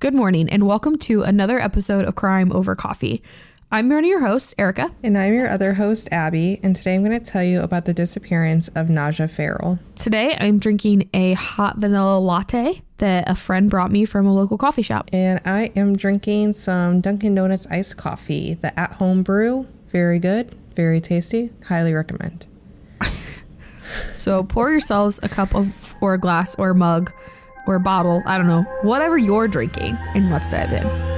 Good morning, and welcome to another episode of Crime Over Coffee. I'm one of your hosts, Erica. And I'm your other host, Abby, and today I'm going to tell you about the disappearance of Najah Ferrell. Today I'm drinking a hot vanilla latte that a friend brought me from a local coffee shop. And I am drinking some Dunkin' Donuts iced coffee, the at home brew. Very good, very tasty. Highly recommend. So pour yourselves a cup of, or a glass, or a mug, or a bottle, I don't know, whatever you're drinking, and let's dive in.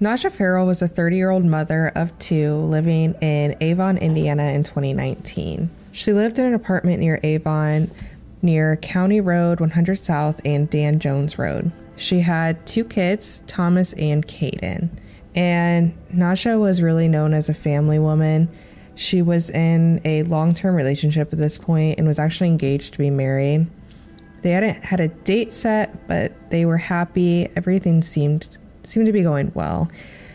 Najah Ferrell was a 30 year old mother of two living in Avon, Indiana in 2019. She lived in an apartment near Avon, near County Road 100 South and Dan Jones Road. She had two kids, Thomas and Caden. And Najah was really known as a family woman. She was in a long term relationship at this point and was actually engaged to be married. They hadn't had a date set, but they were happy. Everything seemed seemed to be going well.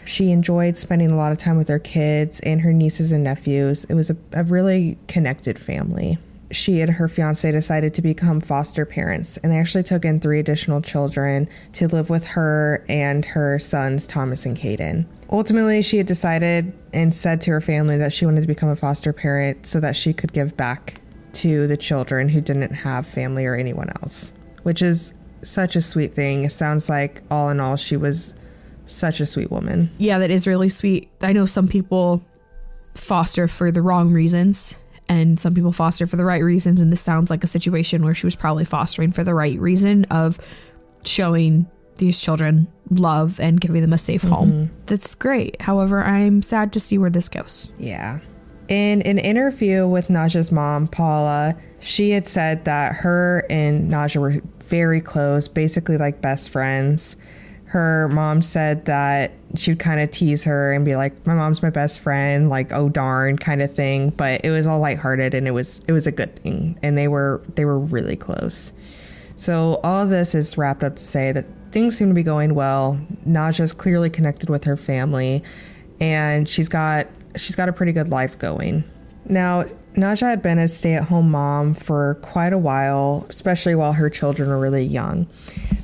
She enjoyed spending a lot of time with her kids and her nieces and nephews. It was a, a really connected family. She and her fiance decided to become foster parents, and they actually took in three additional children to live with her and her sons, Thomas and Caden. Ultimately, she had decided and said to her family that she wanted to become a foster parent so that she could give back to the children who didn't have family or anyone else, which is such a sweet thing. It sounds like, all in all, she was such a sweet woman. Yeah, that is really sweet. I know some people foster for the wrong reasons and some people foster for the right reasons and this sounds like a situation where she was probably fostering for the right reason of showing these children love and giving them a safe mm-hmm. home. That's great. However, I'm sad to see where this goes. Yeah. In an interview with Najah's mom, Paula, she had said that her and Najah were very close, basically like best friends. Her mom said that she would kind of tease her and be like, "My mom's my best friend," like "Oh darn" kind of thing. But it was all lighthearted and it was it was a good thing, and they were they were really close. So all of this is wrapped up to say that things seem to be going well. Najah's clearly connected with her family, and she's got she's got a pretty good life going. Now, Najah had been a stay-at-home mom for quite a while, especially while her children were really young.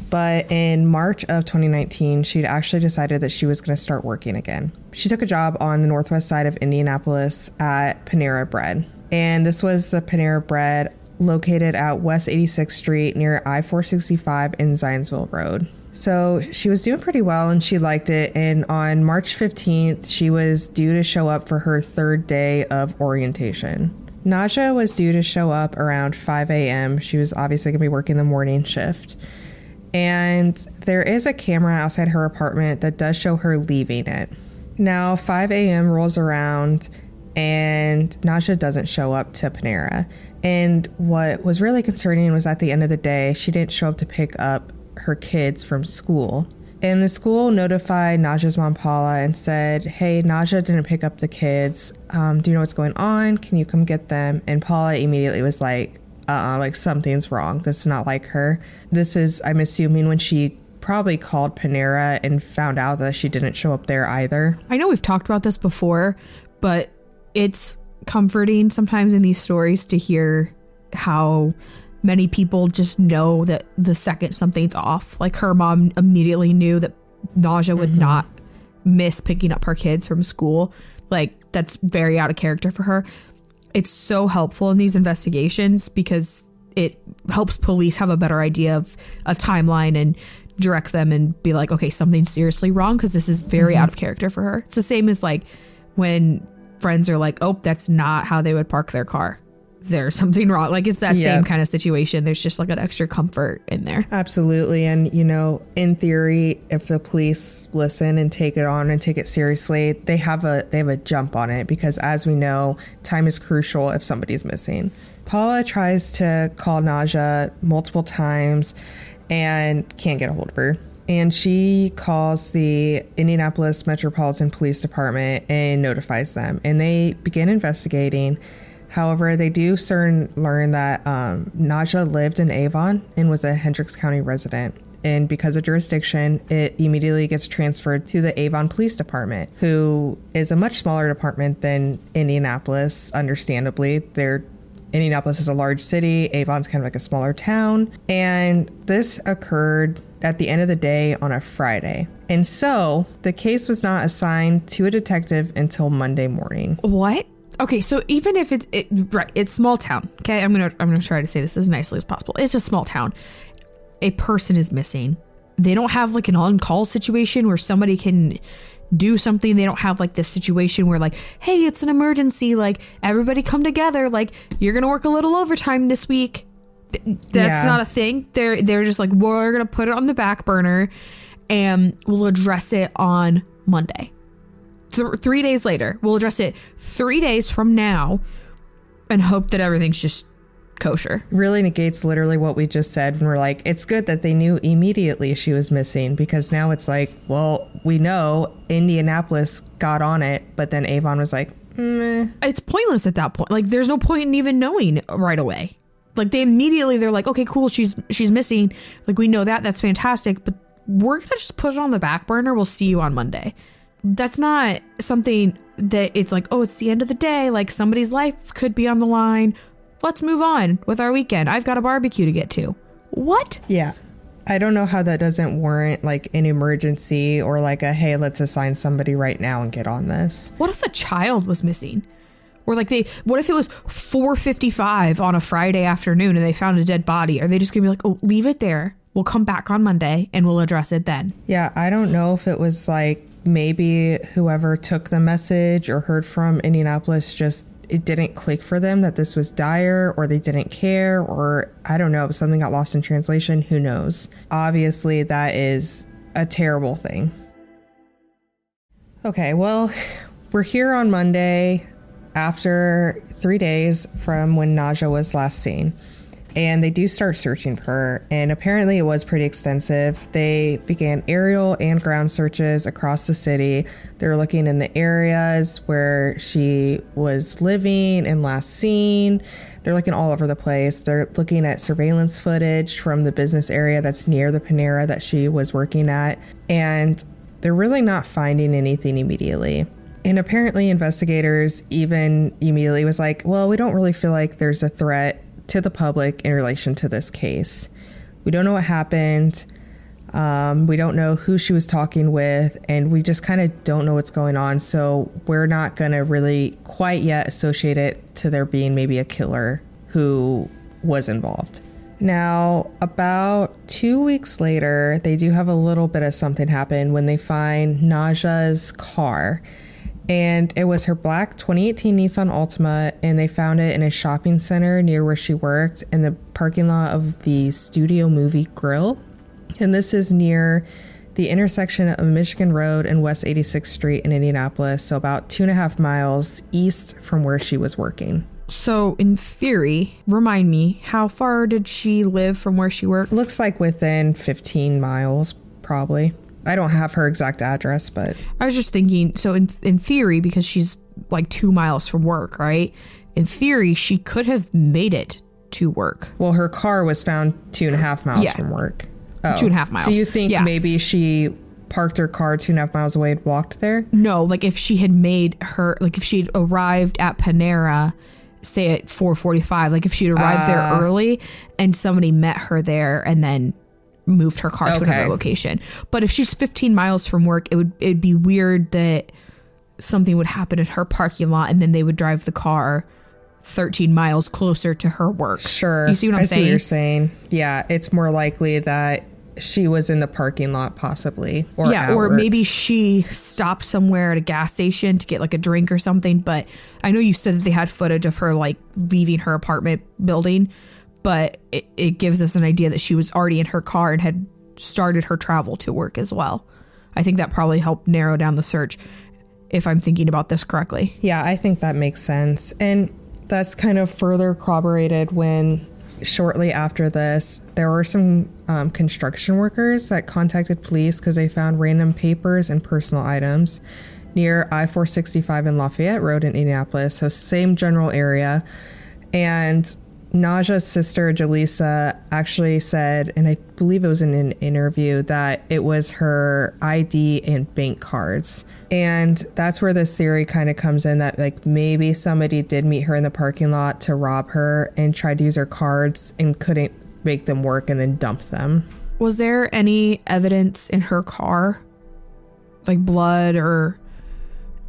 But in March of 2019, she'd actually decided that she was going to start working again. She took a job on the northwest side of Indianapolis at Panera Bread. And this was the Panera Bread located at West 86th Street near I 465 in Zionsville Road. So she was doing pretty well and she liked it. And on March 15th, she was due to show up for her third day of orientation. Najah was due to show up around 5 a.m. She was obviously going to be working the morning shift. And there is a camera outside her apartment that does show her leaving it. Now, 5 a.m. rolls around and Najah doesn't show up to Panera. And what was really concerning was at the end of the day, she didn't show up to pick up her kids from school. And the school notified Najah's mom, Paula, and said, Hey, Najah didn't pick up the kids. Um, do you know what's going on? Can you come get them? And Paula immediately was like, uh uh like something's wrong. This is not like her. This is, I'm assuming, when she probably called Panera and found out that she didn't show up there either. I know we've talked about this before, but it's comforting sometimes in these stories to hear how many people just know that the second something's off. Like her mom immediately knew that Najah would not miss picking up her kids from school. Like that's very out of character for her. It's so helpful in these investigations because it helps police have a better idea of a timeline and direct them and be like, okay, something's seriously wrong because this is very mm-hmm. out of character for her. It's the same as like when friends are like, oh, that's not how they would park their car. There's something wrong. Like it's that Yeah. same kind of situation. There's just like an extra comfort in there. Absolutely. And, you know, in theory, if the police listen and take it on and take it seriously, they have a they have a jump on it because as we know, time is crucial if somebody's missing. Paula tries to call Najah multiple times and can't get a hold of her. And she calls the Indianapolis Metropolitan Police Department and notifies them. And they begin investigating. However, they do certain learn that um, Najah lived in Avon and was a Hendricks County resident. And because of jurisdiction, it immediately gets transferred to the Avon Police Department, who is a much smaller department than Indianapolis, understandably. They're Indianapolis is a large city, Avon's kind of like a smaller town. And this occurred at the end of the day on a Friday. And so the case was not assigned to a detective until Monday morning. What? Okay, so even if it's it, right, it's small town. Okay, I'm gonna I'm gonna try to say this as nicely as possible. It's a small town. A person is missing. They don't have like an on-call situation where somebody can do something. They don't have like this situation where like, hey, it's an emergency. Like everybody come together. Like you're gonna work a little overtime this week. Th- That's Yeah. not a thing. They're they're just like we're gonna put it on the back burner, and we'll address it on Monday th- three days later. We'll address it three days from now and hope that everything's just kosher. Really negates literally what we just said. And we're like, it's good that they knew immediately she was missing because now it's like, well, we know Indianapolis got on it, but then Avon was like, meh. It's pointless at that point. Like, there's no point in even knowing right away. Like, they immediately they're like, okay, cool, she's she's missing. Like, we know that. That's fantastic. But we're gonna just put it on the back burner. We'll see you on Monday. That's not something that it's like, oh, it's the end of the day. Like somebody's life could be on the line. Let's move on with our weekend. I've got a barbecue to get to. What? Yeah. I don't know how that doesn't warrant like an emergency or like a hey, let's assign somebody right now and get on this. What if a child was missing? Or like they what if it was 4:55 on a Friday afternoon and they found a dead body? Are they just going to be like, "Oh, leave it there. We'll come back on Monday and we'll address it then." Yeah, I don't know if it was like maybe whoever took the message or heard from Indianapolis just it didn't click for them that this was dire or they didn't care or I don't know, something got lost in translation, who knows. Obviously that is a terrible thing. Okay, well, we're here on Monday after 3 days from when Najah was last seen and they do start searching for her and apparently it was pretty extensive. They began aerial and ground searches across the city. They were looking in the areas where she was living and last seen. They're looking all over the place. They're looking at surveillance footage from the business area that's near the panera that she was working at and they're really not finding anything immediately. And apparently investigators even immediately was like well we don't really feel like there's a threat to the public in relation to this case. We don't know what happened. Um, we don't know who she was talking with, and we just kind of don't know what's going on. So we're not going to really quite yet associate it to there being maybe a killer who was involved. Now, about two weeks later, they do have a little bit of something happen when they find Najah's car and it was her black 2018 Nissan Altima, and they found it in a shopping center near where she worked in the parking lot of the Studio Movie Grill. And this is near the intersection of Michigan Road and West 86th Street in Indianapolis, so about two and a half miles east from where she was working. So, in theory, remind me, how far did she live from where she worked? Looks like within 15 miles, probably. I don't have her exact address, but I was just thinking, so in in theory because she's like 2 miles from work, right? In theory, she could have made it to work. well, her car was found two and a half miles Yeah. from work. Oh. Two and a half miles. So you think Yeah. maybe she parked her car two and a half miles away and walked there? No, like if she had made her like if she'd arrived at Panera say at 4:45, like if she'd arrived Ah. there early and somebody met her there and then moved her car to another location. But if she's 15 miles from work, it would it'd be weird that something would happen in her parking lot and then they would drive the car 13 miles closer to her work. Sure. You see what I'm I see what saying? you're saying. Yeah, it's more likely that she was in the parking lot, possibly. Or yeah, or work. maybe she stopped somewhere at a gas station to get like a drink or something. But I know you said that they had footage of her like leaving her apartment building, but it, it gives us an idea that she was already in her car and had started her travel to work as well. I think that probably helped narrow down the search if I'm thinking about this correctly. Yeah, I think that makes sense. And that's kind of further corroborated when shortly after this, there were some um, construction workers that contacted police because they found random papers and personal items near I 465 and Lafayette Road in Indianapolis. So, same general area. And Najah's sister, Jaleesa, actually said, and I believe it was in an interview, that it was her ID and bank cards. And that's where this theory kind of comes in that, like, maybe somebody did meet her in the parking lot to rob her and tried to use her cards and couldn't make them work and then dump them. Was there any evidence in her car, like blood or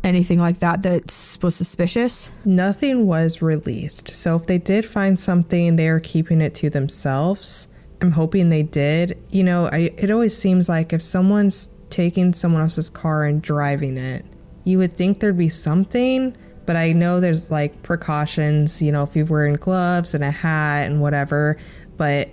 anything like that, that was suspicious? Nothing was released. So if they did find something, they are keeping it to themselves. I'm hoping they did. You know, I, it always seems like if someone's taking someone else's car and driving it, you would think there'd be something. But I know there's like precautions, you know, if you're wearing gloves and a hat and whatever. But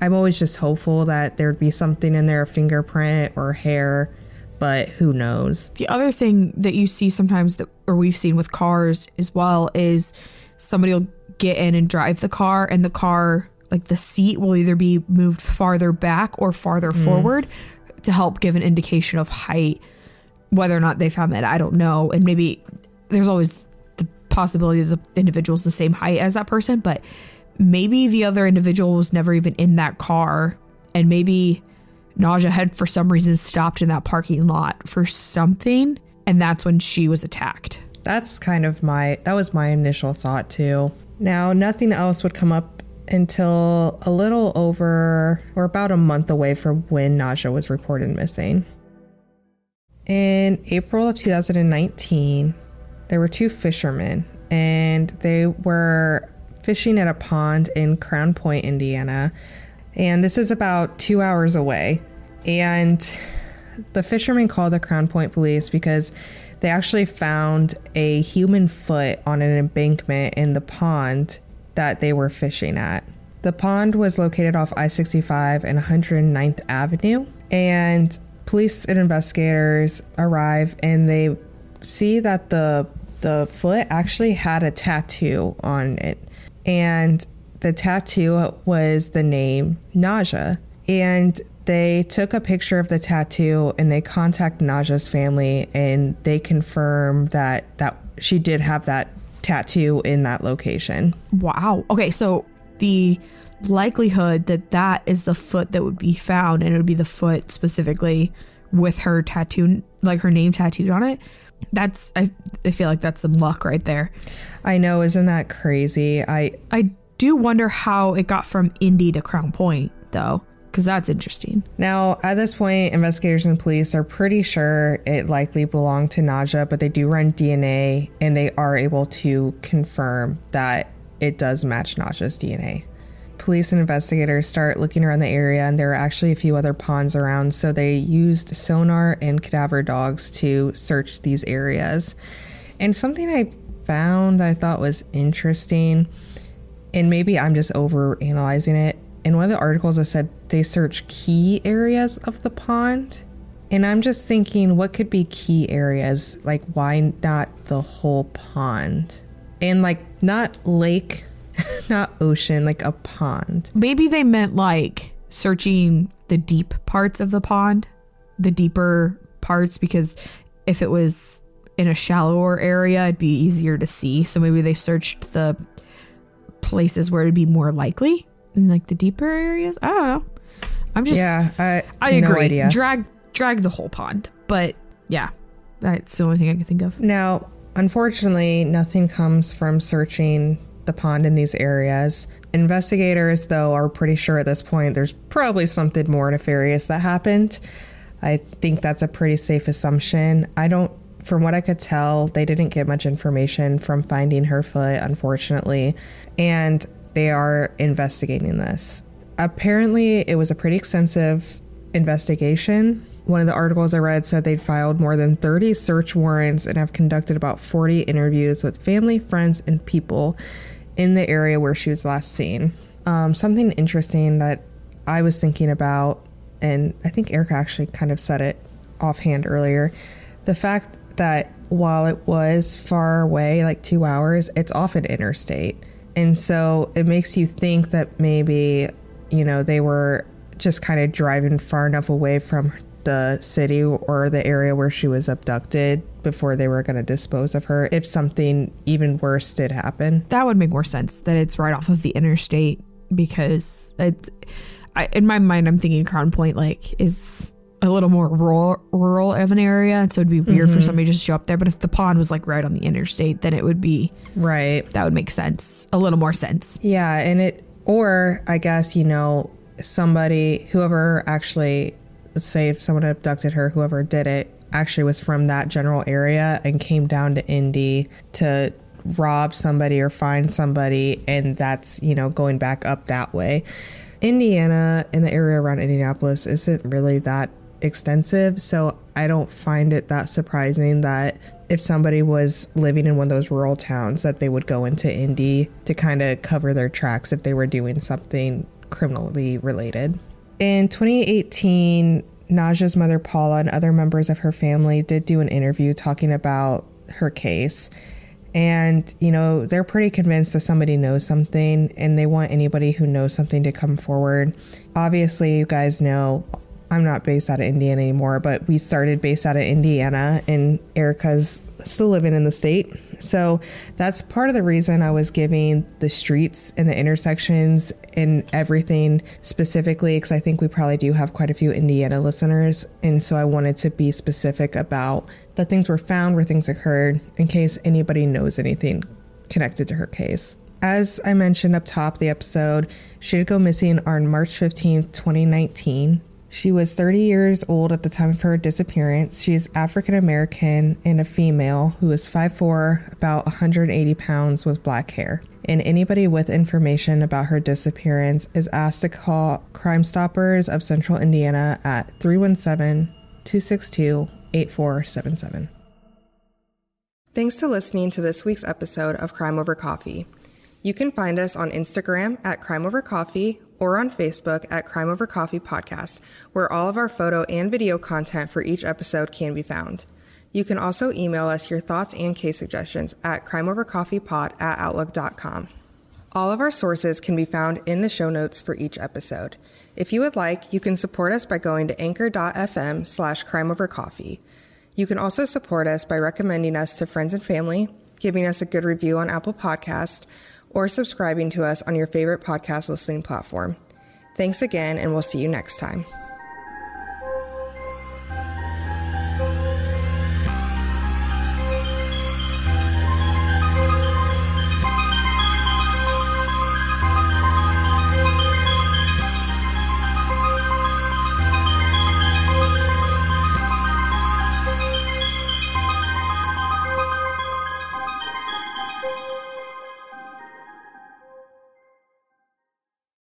I'm always just hopeful that there'd be something in there, a fingerprint or hair. But who knows? The other thing that you see sometimes that or we've seen with cars as well is somebody will get in and drive the car and the car like the seat will either be moved farther back or farther mm. forward to help give an indication of height. Whether or not they found that, I don't know. And maybe there's always the possibility that the individual's the same height as that person, but maybe the other individual was never even in that car and maybe Najah had for some reason stopped in that parking lot for something and that's when she was attacked. That's kind of my that was my initial thought too. Now, nothing else would come up until a little over or about a month away from when Najah was reported missing. In April of 2019, there were two fishermen and they were fishing at a pond in Crown Point, Indiana. And this is about two hours away. And the fishermen called the Crown Point police because they actually found a human foot on an embankment in the pond that they were fishing at. The pond was located off I 65 and 109th Avenue, and police and investigators arrive and they see that the the foot actually had a tattoo on it, and the tattoo was the name Najah. And they took a picture of the tattoo and they contact Najah's family and they confirm that that she did have that tattoo in that location. Wow. Okay, so the likelihood that that is the foot that would be found and it would be the foot specifically with her tattoo like her name tattooed on it that's I, I feel like that's some luck right there I know, isn't that crazy? I i do wonder how it got from indy to crown point though because that's interesting Now, at this point, investigators and police are pretty sure it likely belonged to Najah, but they do run DNA and they are able to confirm that it does match Najah's DNA. Police and investigators start looking around the area, and there are actually a few other ponds around, so they used sonar and cadaver dogs to search these areas. And something I found that I thought was interesting, and maybe I'm just over analyzing it. In one of the articles, I said they search key areas of the pond. And I'm just thinking, what could be key areas? Like, why not the whole pond? And, like, not lake, not ocean, like a pond. maybe they meant like searching the deep parts of the pond the deeper parts because if it was in a shallower area it'd be easier to see so maybe they searched the places where it'd be more likely in like the deeper areas i don't know i'm just Yeah, I, i no agree idea. drag drag the whole pond but yeah that's the only thing i can think of Now, unfortunately, nothing comes from searching the pond in these areas. Investigators, though, are pretty sure at this point there's probably something more nefarious that happened. I think that's a pretty safe assumption. I don't, from what I could tell, they didn't get much information from finding her foot, unfortunately, and they are investigating this. Apparently, it was a pretty extensive investigation. One of the articles I read said they'd filed more than 30 search warrants and have conducted about 40 interviews with family, friends, and people in the area where she was last seen. Um, something interesting that I was thinking about, and I think Erica actually kind of said it offhand earlier the fact that while it was far away, like two hours, it's off an interstate. And so it makes you think that maybe, you know, they were just kind of driving far enough away from the city or the area where she was abducted before they were going to dispose of her if something even worse did happen. That would make more sense that it's right off of the interstate because it, I, in my mind, I'm thinking Crown Point like is a little more rural rural of an area, so it'd be weird mm-hmm. for somebody to just show up there. But if the pond was like right on the interstate, then it would be right. That would make sense, a little more sense. Yeah, and it or I guess you know somebody whoever actually let's say if someone abducted her, whoever did it actually was from that general area and came down to Indy to rob somebody or find somebody, and that's you know going back up that way. Indiana in the area around Indianapolis isn't really that extensive, so I don't find it that surprising that if somebody was living in one of those rural towns that they would go into Indy to kind of cover their tracks if they were doing something criminally related. In 2018, Najah's mother Paula and other members of her family did do an interview talking about her case. And, you know, they're pretty convinced that somebody knows something and they want anybody who knows something to come forward. Obviously, you guys know I'm not based out of Indiana anymore, but we started based out of Indiana, and Erica's still living in the state. So that's part of the reason I was giving the streets and the intersections and everything specifically, because I think we probably do have quite a few Indiana listeners. And so I wanted to be specific about the things were found, where things occurred, in case anybody knows anything connected to her case. As I mentioned up top the episode, she did go missing on March 15th, 2019. She was 30 years old at the time of her disappearance. She is African American and a female who is 5'4, about 180 pounds, with black hair. And anybody with information about her disappearance is asked to call Crime Stoppers of Central Indiana at 317 262 8477. Thanks to listening to this week's episode of Crime Over Coffee. You can find us on Instagram at Crime Over Coffee or on Facebook at Crime Over Coffee Podcast, where all of our photo and video content for each episode can be found. You can also email us your thoughts and case suggestions at crimeovercoffeepod at outlook.com. All of our sources can be found in the show notes for each episode. If you would like, you can support us by going to anchor.fm slash crimeovercoffee. You can also support us by recommending us to friends and family, giving us a good review on Apple Podcast, or subscribing to us on your favorite podcast listening platform. Thanks again, and we'll see you next time.